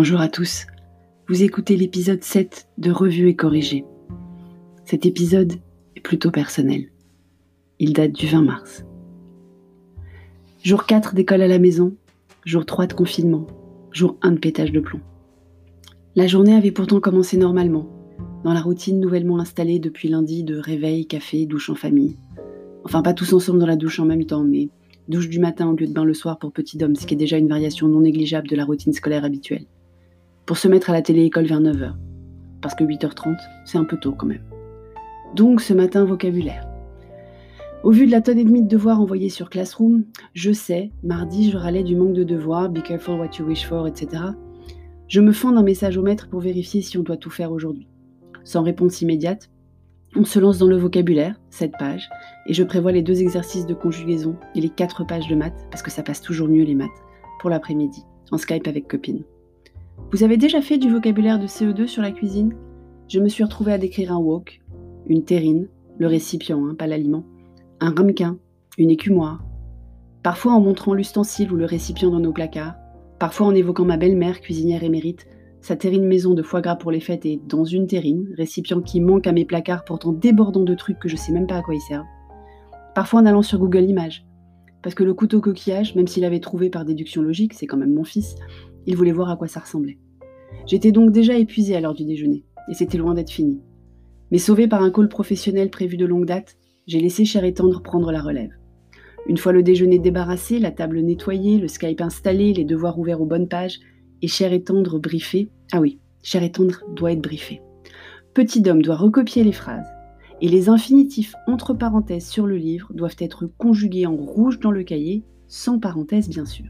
Bonjour à tous. Vous écoutez l'épisode 7 de Revue et Corrigé. Cet épisode est plutôt personnel. Il date du 20 mars. Jour 4 d'école à la maison, jour 3 de confinement, jour 1 de pétage de plomb. La journée avait pourtant commencé normalement, dans la routine nouvellement installée depuis lundi de réveil, café, douche en famille. Enfin, pas tous ensemble dans la douche en même temps, mais douche du matin au lieu de bain le soir pour petit homme, ce qui est déjà une variation non négligeable de la routine scolaire habituelle. Pour se mettre à la télé-école vers 9h. Parce que 8h30, c'est un peu tôt quand même. Donc ce matin, vocabulaire. Au vu de la tonne et demie de devoirs envoyés sur Classroom, je sais, mardi, je râlais du manque de devoirs, be careful what you wish for, etc. Je me fends d'un message au maître pour vérifier si on doit tout faire aujourd'hui. Sans réponse immédiate, on se lance dans le vocabulaire, cette page, et je prévois les deux exercices de conjugaison et les quatre pages de maths, parce que ça passe toujours mieux les maths, pour l'après-midi, en Skype avec copine. Vous avez déjà fait du vocabulaire de CE2 sur la cuisine? Je me suis retrouvée à décrire un wok, une terrine, le récipient, hein, pas l'aliment, un ramequin, une écumoire, parfois en montrant l'ustensile ou le récipient dans nos placards, parfois en évoquant ma belle-mère, cuisinière émérite, sa terrine maison de foie gras pour les fêtes et dans une terrine, récipient qui manque à mes placards pourtant débordant de trucs que je sais même pas à quoi ils servent. Parfois en allant sur Google Images, parce que le couteau coquillage, même s'il avait trouvé par déduction logique, c'est quand même mon fils, il voulait voir à quoi ça ressemblait. J'étais donc déjà épuisée à l'heure du déjeuner, et c'était loin d'être fini. Mais sauvée par un call professionnel prévu de longue date, j'ai laissé Cher et Tendre prendre la relève. Une fois le déjeuner débarrassé, la table nettoyée, le Skype installé, les devoirs ouverts aux bonnes pages, et Cher et Tendre briefé, ah oui, Cher et Tendre doit être briefé. Petit homme doit recopier les phrases, et les infinitifs entre parenthèses sur le livre doivent être conjugués en rouge dans le cahier, sans parenthèse bien sûr.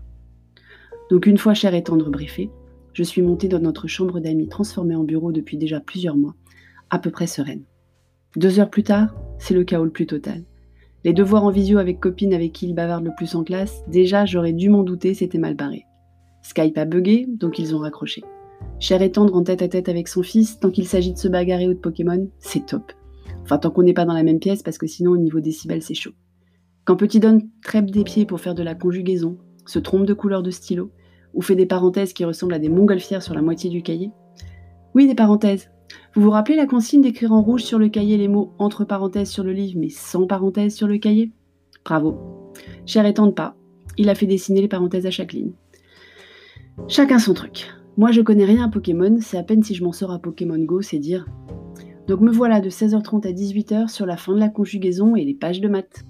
Donc une fois Cher et Tendre briefé, je suis montée dans notre chambre d'amis transformée en bureau depuis déjà plusieurs mois, à peu près sereine. Deux heures plus tard, c'est le chaos le plus total. Les devoirs en visio avec copine avec qui il bavarde le plus en classe, déjà j'aurais dû m'en douter, c'était mal barré. Skype a bugué, donc ils ont raccroché. Cher et tendre en tête à tête avec son fils, tant qu'il s'agit de se bagarrer ou de Pokémon, c'est top. Enfin, tant qu'on n'est pas dans la même pièce, parce que sinon, au niveau décibel, c'est chaud. Quand Petit Don trêpe des pieds pour faire de la conjugaison, se trompe de couleur de stylo, ou fait des parenthèses qui ressemblent à des montgolfières sur la moitié du cahier Oui, des parenthèses. Vous vous rappelez la consigne d'écrire en rouge sur le cahier les mots entre parenthèses sur le livre, mais sans parenthèses sur le cahier? Bravo. Cher tente pas. Il a fait dessiner les parenthèses à chaque ligne. Chacun son truc. Moi, je connais rien à Pokémon, c'est à peine si je m'en sors à Pokémon Go, c'est dire. Donc me voilà de 16h30 à 18h sur la fin de la conjugaison et les pages de maths.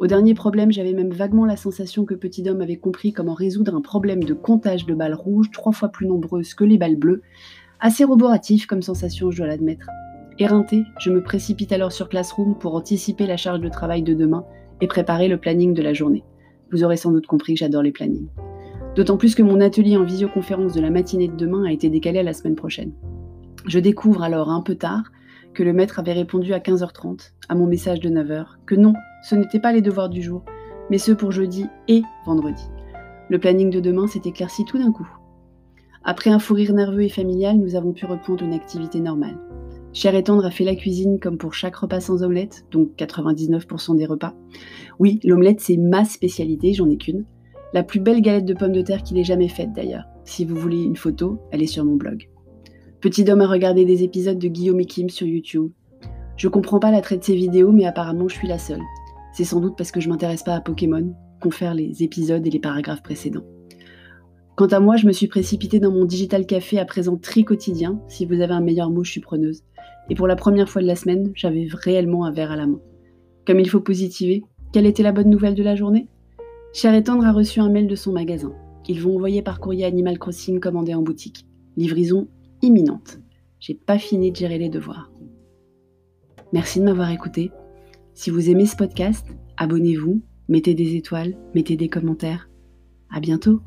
Au dernier problème, j'avais même vaguement la sensation que Petit Homme avait compris comment résoudre un problème de comptage de balles rouges trois fois plus nombreuses que les balles bleues. Assez roboratif comme sensation, je dois l'admettre. Éreinté, je me précipite alors sur Classroom pour anticiper la charge de travail de demain et préparer le planning de la journée. Vous aurez sans doute compris que j'adore les plannings. D'autant plus que mon atelier en visioconférence de la matinée de demain a été décalé à la semaine prochaine. Je découvre alors un peu tard que le maître avait répondu à 15h30 à mon message de 9h que non, ce n'étaient pas les devoirs du jour, mais ceux pour jeudi et vendredi. Le planning de demain s'est éclairci tout d'un coup. Après un fou rire nerveux et familial, nous avons pu reprendre une activité normale. Cher et tendre a fait la cuisine comme pour chaque repas sans omelette, donc 99% des repas. Oui, l'omelette c'est ma spécialité, j'en ai qu'une. La plus belle galette de pommes de terre qu'il ait jamais faite d'ailleurs. Si vous voulez une photo, elle est sur mon blog. Petit homme a regardé des épisodes de Guillaume et Kim sur YouTube. Je comprends pas l'attrait de ces vidéos, mais apparemment je suis la seule. C'est sans doute parce que je m'intéresse pas à Pokémon qu'on fait les épisodes et les paragraphes précédents. Quant à moi, je me suis précipitée dans mon digital café à présent tri quotidien. Si vous avez un meilleur mot, je suis preneuse. Et pour la première fois de la semaine, j'avais réellement un verre à la main. Comme il faut positiver, quelle était la bonne nouvelle de la journée? Cher et Tendre a reçu un mail de son magasin. Ils vont envoyer par courrier Animal Crossing commandé en boutique. Livraison imminente. J'ai pas fini de gérer les devoirs. Merci de m'avoir écouté. Si vous aimez ce podcast, abonnez-vous, mettez des étoiles, mettez des commentaires. À bientôt!